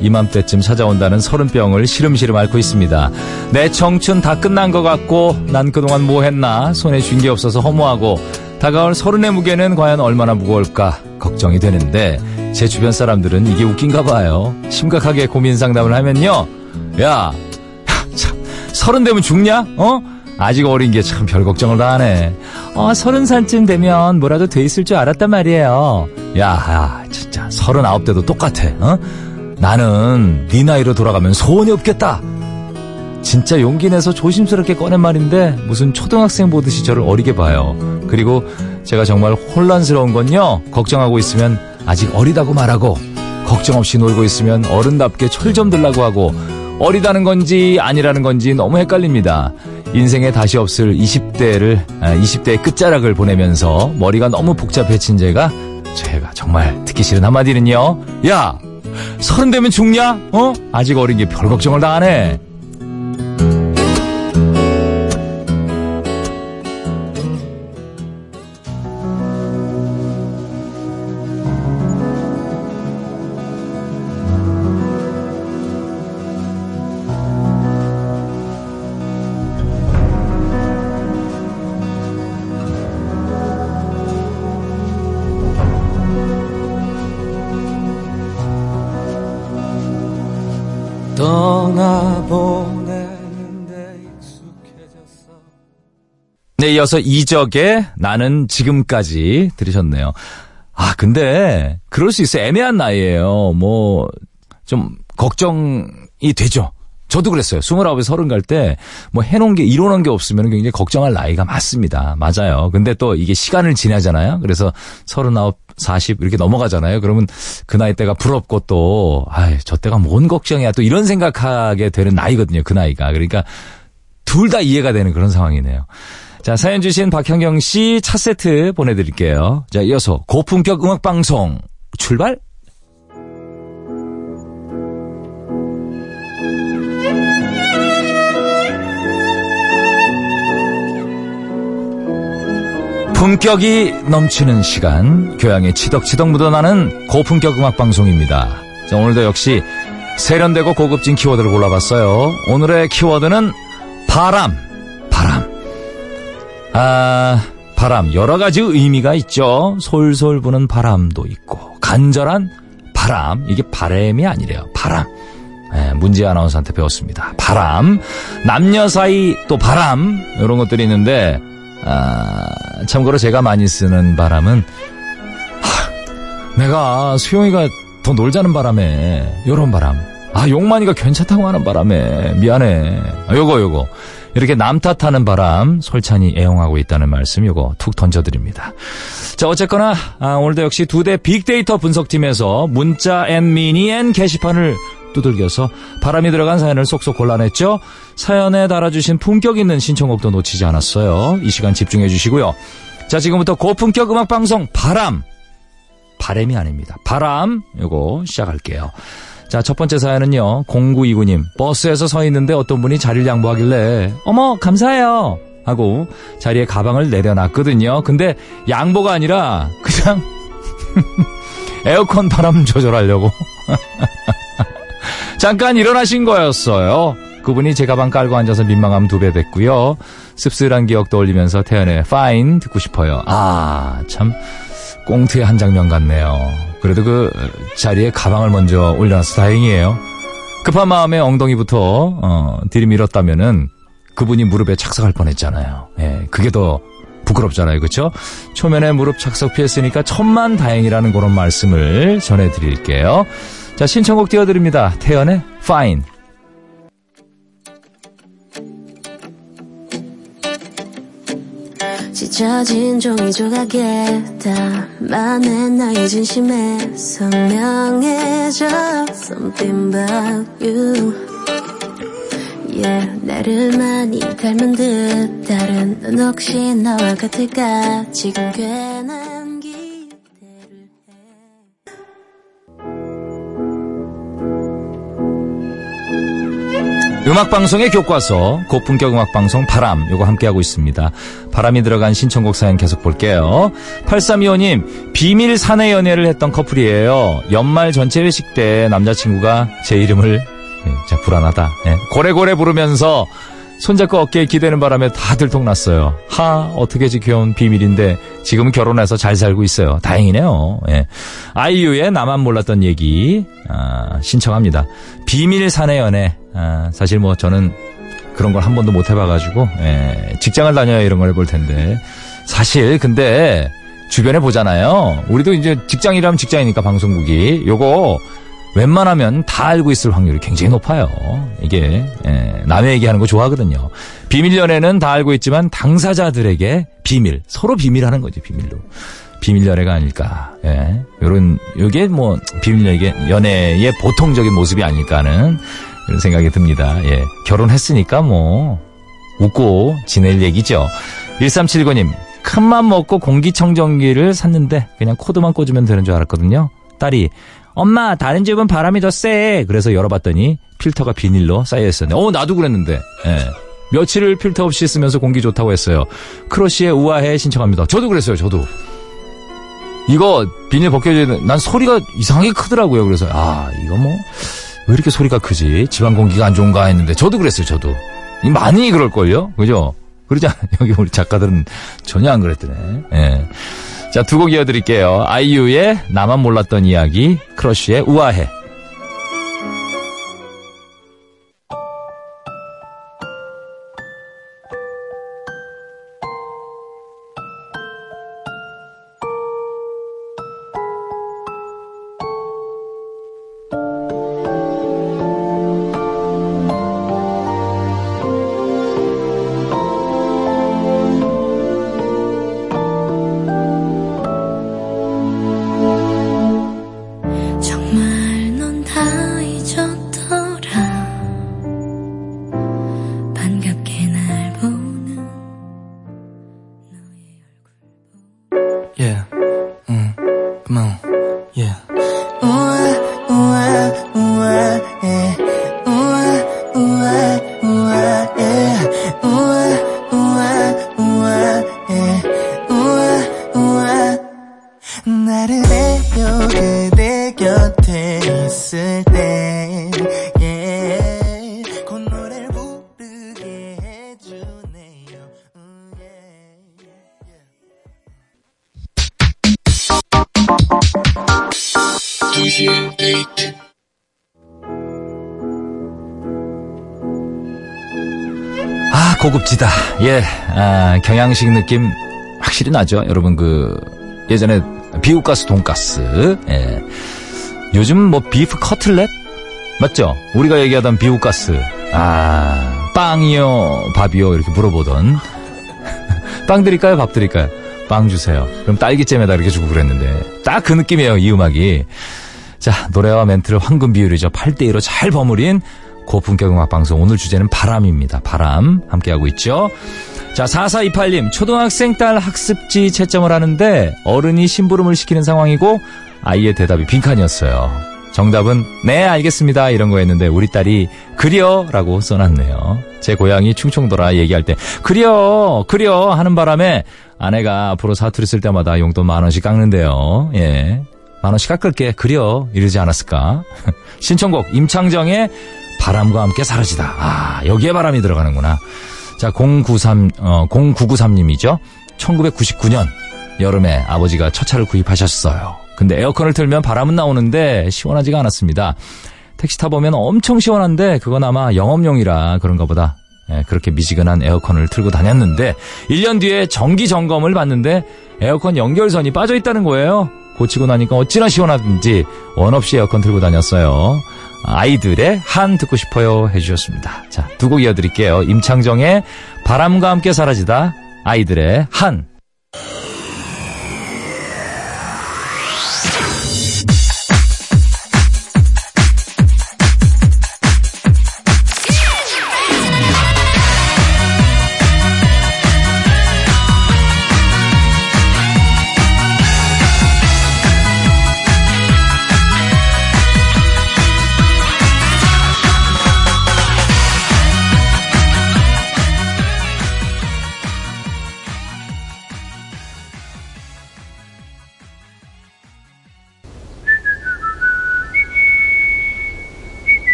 이맘때쯤 찾아온다는 서른병을 시름시름 앓고 있습니다. 내 청춘 다 끝난 것 같고 난 그동안 뭐 했나 손에 쥔 게 없어서 허무하고 다가올 서른의 무게는 과연 얼마나 무거울까 걱정이 되는데 제 주변 사람들은 이게 웃긴가 봐요. 심각하게 고민 상담을 하면요. 야, 참, 서른 되면 죽냐? 어? 아직 어린 게 참 별 걱정을 다 하네. 어, 서른 살쯤 되면 뭐라도 돼 있을 줄 알았단 말이에요. 야, 야 진짜 서른아홉 대도 똑같아. 어? 나는 네 나이로 돌아가면 소원이 없겠다. 진짜 용기 내서 조심스럽게 꺼낸 말인데 무슨 초등학생 보듯이 저를 어리게 봐요. 그리고 제가 정말 혼란스러운 건요. 걱정하고 있으면 아직 어리다고 말하고 걱정 없이 놀고 있으면 어른답게 철 좀 들라고 하고 어리다는 건지 아니라는 건지 너무 헷갈립니다. 인생에 다시 없을 20대를 20대의 끝자락을 보내면서 머리가 너무 복잡해진 제가 제가 정말 듣기 싫은 한마디는요. 야, 서른 되면 죽냐? 어? 아직 어린 게 별 걱정을 다 하네. 이어서 이적의 나는 지금까지 들으셨네요. 아, 근데 그럴 수 있어요. 애매한 나이에요. 뭐 좀 걱정이 되죠. 저도 그랬어요. 스물아홉에 서른 갈때 뭐 해놓은 게 이뤄놓은 게 없으면 굉장히 걱정할 나이가 맞습니다. 맞아요. 근데 또 이게 시간을 지나잖아요. 그래서 서른아홉, 사십 이렇게 넘어가잖아요. 그러면 그 나이 때가 부럽고 또 아이 저 때가 뭔 걱정이야 또 이런 생각하게 되는 나이거든요. 그 나이가 그러니까 둘 다 이해가 되는 그런 상황이네요. 자 사연 주신 박현경 씨 차 세트 보내드릴게요. 자 이어서 고품격 음악 방송 출발. 품격이 넘치는 시간, 교양에 치덕치덕 묻어나는 고품격 음악 방송입니다. 자, 오늘도 역시 세련되고 고급진 키워드를 골라봤어요. 오늘의 키워드는 바람, 바람. 아, 바람 여러 가지 의미가 있죠. 솔솔 부는 바람도 있고 간절한 바람 이게 바람이 아니래요. 바람. 예, 문제 아나운서한테 배웠습니다. 바람, 남녀 사이 또 바람 이런 것들이 있는데 아, 참고로 제가 많이 쓰는 바람은 하, 내가 수용이가 더 놀자는 바람에 요런 바람. 아 용만이가 괜찮다고 하는 바람에 미안해. 아, 요거 요거 이렇게 남 탓하는 바람 솔찬히 애용하고 있다는 말씀 요거 툭 던져드립니다. 자 어쨌거나 아, 오늘도 역시 두데 빅데이터 분석팀에서 문자 앤 미니 앤 게시판을 두들겨서 바람이 들어간 사연을 쏙쏙 골라냈죠. 사연에 달아주신 품격 있는 신청곡도 놓치지 않았어요. 이 시간 집중해 주시고요. 자 지금부터 고품격 음악 방송 바람 바람이 아닙니다. 바람 요거 시작할게요. 자, 첫 번째 사연은요. 0929님. 버스에서 서 있는데 어떤 분이 자리를 양보하길래 어머, 감사해요. 하고 자리에 가방을 내려놨거든요. 근데 양보가 아니라 그냥 에어컨 바람 조절하려고 잠깐 일어나신 거였어요. 그분이 제 가방 깔고 앉아서 민망함 두 배 됐고요. 씁쓸한 기억 떠올리면서 태연의 Fine 듣고 싶어요. 아, 참 꽁트의 한 장면 같네요. 그래도 그 자리에 가방을 먼저 올려놔서 다행이에요. 급한 마음에 엉덩이부터 어, 들이밀었다면은 그분이 무릎에 착석할 뻔했잖아요. 예, 그게 더 부끄럽잖아요, 그렇죠? 초면에 무릎 착석 피했으니까 천만 다행이라는 그런 말씀을 전해드릴게요. 자, 신청곡 띄워드립니다. 태연의 Fine. 찢어진 종이 조각에 담아낸 나의 진심에 선명해져. Something about you. Yeah 나를 많이 닮은 듯 다른 넌 혹시 나와 같을까? 지금 괜 음악방송의 교과서, 고품격 음악방송 바람, 요거 함께하고 있습니다. 바람이 들어간 신청곡 사연 계속 볼게요. 8325님, 비밀 사내 연애를 했던 커플이에요. 연말 전체 회식 때 남자친구가 제 이름을, 예, 진짜 불안하다. 예, 고래고래 부르면서 손잡고 어깨에 기대는 바람에 다 들통났어요. 하, 어떻게지 귀여운 비밀인데 지금 결혼해서 잘 살고 있어요. 다행이네요. 예. 아이유의 나만 몰랐던 얘기 아, 신청합니다. 비밀 사내 연애. 아, 사실 뭐 저는 그런 걸 한 번도 못 해봐가지고 예, 직장을 다녀야 이런 걸 해볼 텐데 사실 근데 주변에 보잖아요. 우리도 이제 직장이라면 직장이니까 방송국이 요거 웬만하면 다 알고 있을 확률이 굉장히 높아요. 이게 예, 남의 얘기하는 거 좋아하거든요. 비밀 연애는 다 알고 있지만 당사자들에게 비밀 서로 비밀하는 거지 비밀로 비밀 연애가 아닐까. 예, 요런 요게 뭐 비밀 연애 연애의 보통적인 모습이 아닐까 하는 그런 생각이 듭니다. 예, 결혼했으니까 뭐 웃고 지낼 얘기죠. 1379님 큰맘 먹고 공기청정기를 샀는데 그냥 코드만 꽂으면 되는 줄 알았거든요. 딸이 엄마 다른 집은 바람이 더 세. 그래서 열어봤더니 필터가 비닐로 싸여 있었네. 어 나도 그랬는데. 예. 며칠을 필터 없이 쓰면서 공기 좋다고 했어요. 크러쉬의 우아해 신청합니다. 저도 그랬어요. 저도. 이거 비닐 벗겨져야 돼. 난 소리가 이상하게 크더라고요. 그래서 아 이거 뭐 왜 이렇게 소리가 크지? 집안 공기가 안 좋은가 했는데 저도 그랬어요. 저도. 이 많이 그럴걸요? 그죠? 그러지 않아요? 여기 우리 작가들은 전혀 안 그랬더네. 예. 자, 두 곡 이어드릴게요. 아이유의 나만 몰랐던 이야기, 크러쉬의 우아해. 고급지다. 예, 아, 경양식 느낌 확실히 나죠. 여러분, 그, 예전에 비후가스 돈가스, 예. 요즘 뭐 비프 커틀렛? 맞죠? 우리가 얘기하던 비후가스. 아, 빵이요, 밥이요, 이렇게 물어보던. 빵 드릴까요? 밥 드릴까요? 빵 주세요. 그럼 딸기잼에다 이렇게 주고 그랬는데. 딱 그 느낌이에요, 이 음악이. 자, 노래와 멘트를 황금 비율이죠. 8대2로 잘 버무린 고품격 음악 방송. 오늘 주제는 바람입니다. 바람. 함께하고 있죠. 자, 4428님. 초등학생 딸 학습지 채점을 하는데 어른이 심부름을 시키는 상황이고 아이의 대답이 빈칸이었어요. 정답은 네 알겠습니다 이런 거였는데 우리 딸이 그려 라고 써놨네요. 제 고향이 충청도라 얘기할 때 그려 그려 하는 바람에 아내가 앞으로 사투리 쓸 때마다 용돈 만 원씩 깎는데요. 예. 만 원씩 깎을게 그려 이러지 않았을까? 신청곡 임창정의 바람과 함께 사라지다. 아 여기에 바람이 들어가는구나. 자 093, 어, 0993님이죠. 1999년 여름에 아버지가 첫 차를 구입하셨어요. 근데 에어컨을 틀면 바람은 나오는데 시원하지가 않았습니다. 택시 타보면 엄청 시원한데 그건 아마 영업용이라 그런가 보다. 예, 그렇게 미지근한 에어컨을 틀고 다녔는데 1년 뒤에 정기 점검을 받는데 에어컨 연결선이 빠져 있다는 거예요. 고치고 나니까 어찌나 시원하든지 원 없이 에어컨 틀고 다녔어요. 아이들의 한 듣고 싶어요 해주셨습니다. 자, 두 곡 이어드릴게요. 임창정의 바람과 함께 사라지다. 아이들의 한.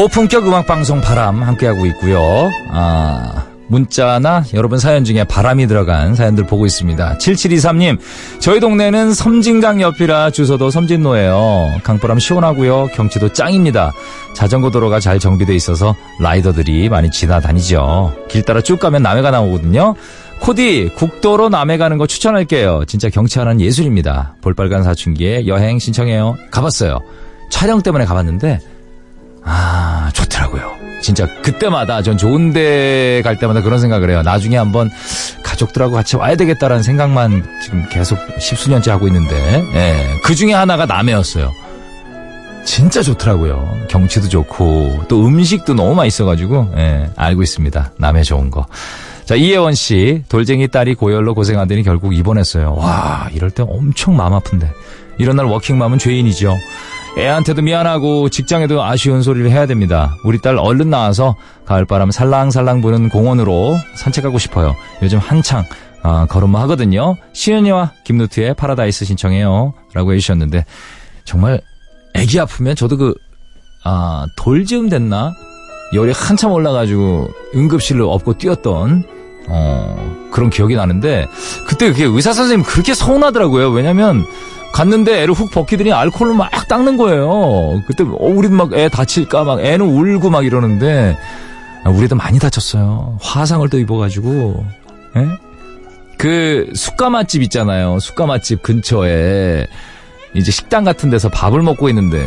고품격 음악 방송 바람 함께하고 있고요. 아, 문자나 여러분 사연 중에 바람이 들어간 사연들 보고 있습니다. 7723님, 저희 동네는 섬진강 옆이라 주소도 섬진로예요. 강바람 시원하고요. 경치도 짱입니다. 자전거 도로가 잘 정비돼 있어서 라이더들이 많이 지나다니죠. 길 따라 쭉 가면 남해가 나오거든요. 코디 국도로 남해 가는 거 추천할게요. 진짜 경치 하나는 예술입니다. 볼빨간 사춘기에 여행 신청해요. 가봤어요. 촬영 때문에 가봤는데 아, 좋더라고요. 진짜 그때마다 전 좋은 데 갈 때마다 그런 생각을 해요. 나중에 한번 가족들하고 같이 와야 되겠다라는 생각만 지금 계속 십수년째 하고 있는데, 예, 그 중에 하나가 남해였어요. 진짜 좋더라고요. 경치도 좋고, 또 음식도 너무 맛있어가지고, 예, 알고 있습니다. 남해 좋은 거. 자, 이혜원 씨, 돌쟁이 딸이 고열로 고생하더니 결국 입원했어요. 와, 이럴 때 엄청 마음 아픈데. 이런 날 워킹맘은 죄인이죠. 애한테도 미안하고 직장에도 아쉬운 소리를 해야 됩니다. 우리 딸 얼른 나와서 가을바람 살랑살랑 부는 공원으로 산책하고 싶어요. 요즘 한창 아, 걸음마 하거든요. 신현희와 김루트의 파라다이스 신청해요. 라고 해주셨는데 정말 애기 아프면 저도 그 아, 돌 즈음 됐나? 열이 한참 올라가지고 응급실로 업고 뛰었던 어, 그런 기억이 나는데 그때 그게 의사 선생님 그렇게 서운하더라고요. 왜냐면 갔는데 애를 훅 벗기더니 알코올로 막 닦는 거예요. 그때 어, 우리 막애 다칠까 막 애는 울고 막 이러는데 아, 우리도 많이 다쳤어요. 화상을 또 입어가지고 예? 그 숯가 맛집 있잖아요. 숯가 맛집 근처에 이제 식당 같은 데서 밥을 먹고 있는데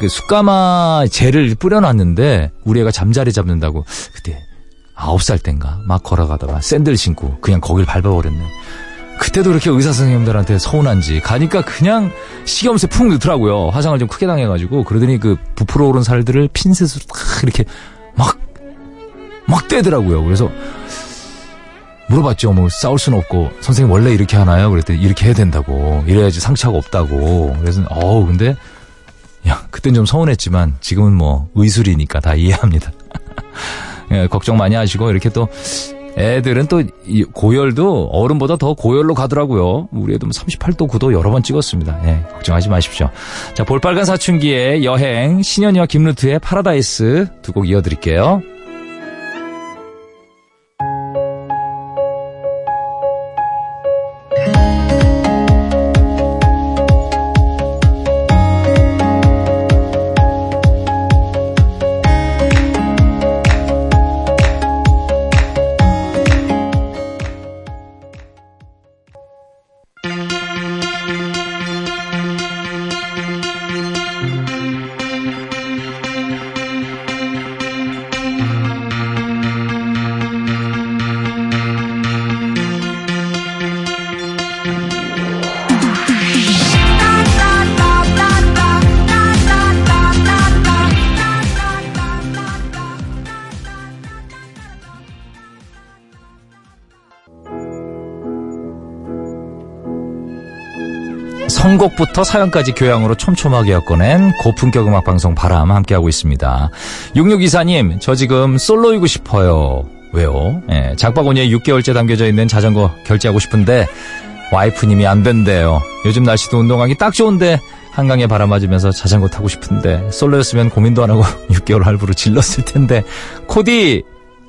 그 숯가마 젤을 뿌려놨는데 우리 애가 잠자리 잡는다고 그때 아홉 살 땐가 막 걸어가다가 샌들 신고 그냥 거길 밟아버렸네. 그때도 그렇게 의사 선생님들한테 서운한지 가니까 그냥 식염새 푹 넣더라고요. 화상을 좀 크게 당해가지고 그러더니 그 부풀어 오른 살들을 핀셋으로 탁 이렇게 막 떼더라고요. 그래서 물어봤죠. 뭐 싸울 수는 없고 선생님 원래 이렇게 하나요? 그랬더니 이렇게 해야 된다고 이래야지 상처가 없다고. 그래서 어우 근데 야 그땐 좀 서운했지만 지금은 뭐 의술이니까 다 이해합니다. 예, 걱정 많이 하시고 이렇게 또 애들은 또이 고열도 어른보다 더 고열로 가더라고요. 우리 애도 38도 9도 여러 번 찍었습니다. 예, 걱정하지 마십시오. 자, 볼빨간 사춘기의 여행, 신현희와 김루트의 파라다이스 두 곡 이어드릴게요. 선곡부터 사연까지 교양으로 촘촘하게 엮어낸 고품격 음악 방송 바람 함께하고 있습니다. 6624님, 저 지금 솔로이고 싶어요. 왜요? 예, 장바구니에 6개월째 담겨져 있는 자전거 결제하고 싶은데 와이프님이 안 된대요. 요즘 날씨도 운동하기 딱 좋은데 한강에 바람 맞으면서 자전거 타고 싶은데 솔로였으면 고민도 안 하고 6개월 할부로 질렀을 텐데 코디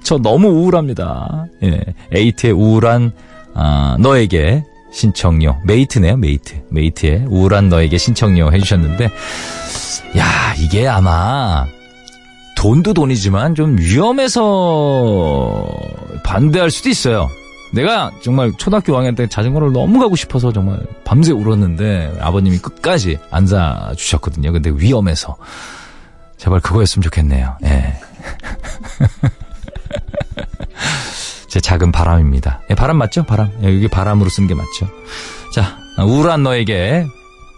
저 너무 우울합니다. 예, 에이트의 우울한 아, 너에게 신청요 메이트네요 메이트 메이트의 우울한 너에게 신청요 해주셨는데 야 이게 아마 돈도 돈이지만 좀 위험해서 반대할 수도 있어요. 내가 정말 초등학교 5학년 때 자전거를 너무 갖고 싶어서 정말 밤새 울었는데 아버님이 끝까지 안 사주셨거든요. 근데 위험해서 제발 그거였으면 좋겠네요. 예. 제 작은 바람입니다. 예, 바람 맞죠? 바람. 예, 이게 바람으로 쓴 게 맞죠? 자, 우울한 너에게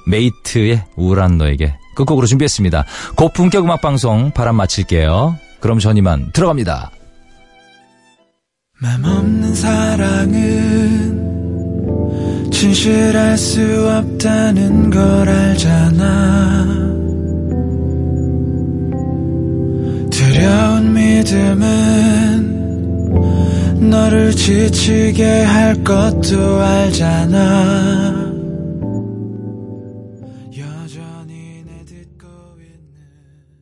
메이트의 우울한 너에게 끝곡으로 준비했습니다. 고품격 음악 방송 바람 마칠게요. 그럼 전 이만 들어갑니다. 맘 없는 사랑은 진실할 수 없다는 걸 알잖아 두려운 믿음은 너를 지치게 할 것도 알잖아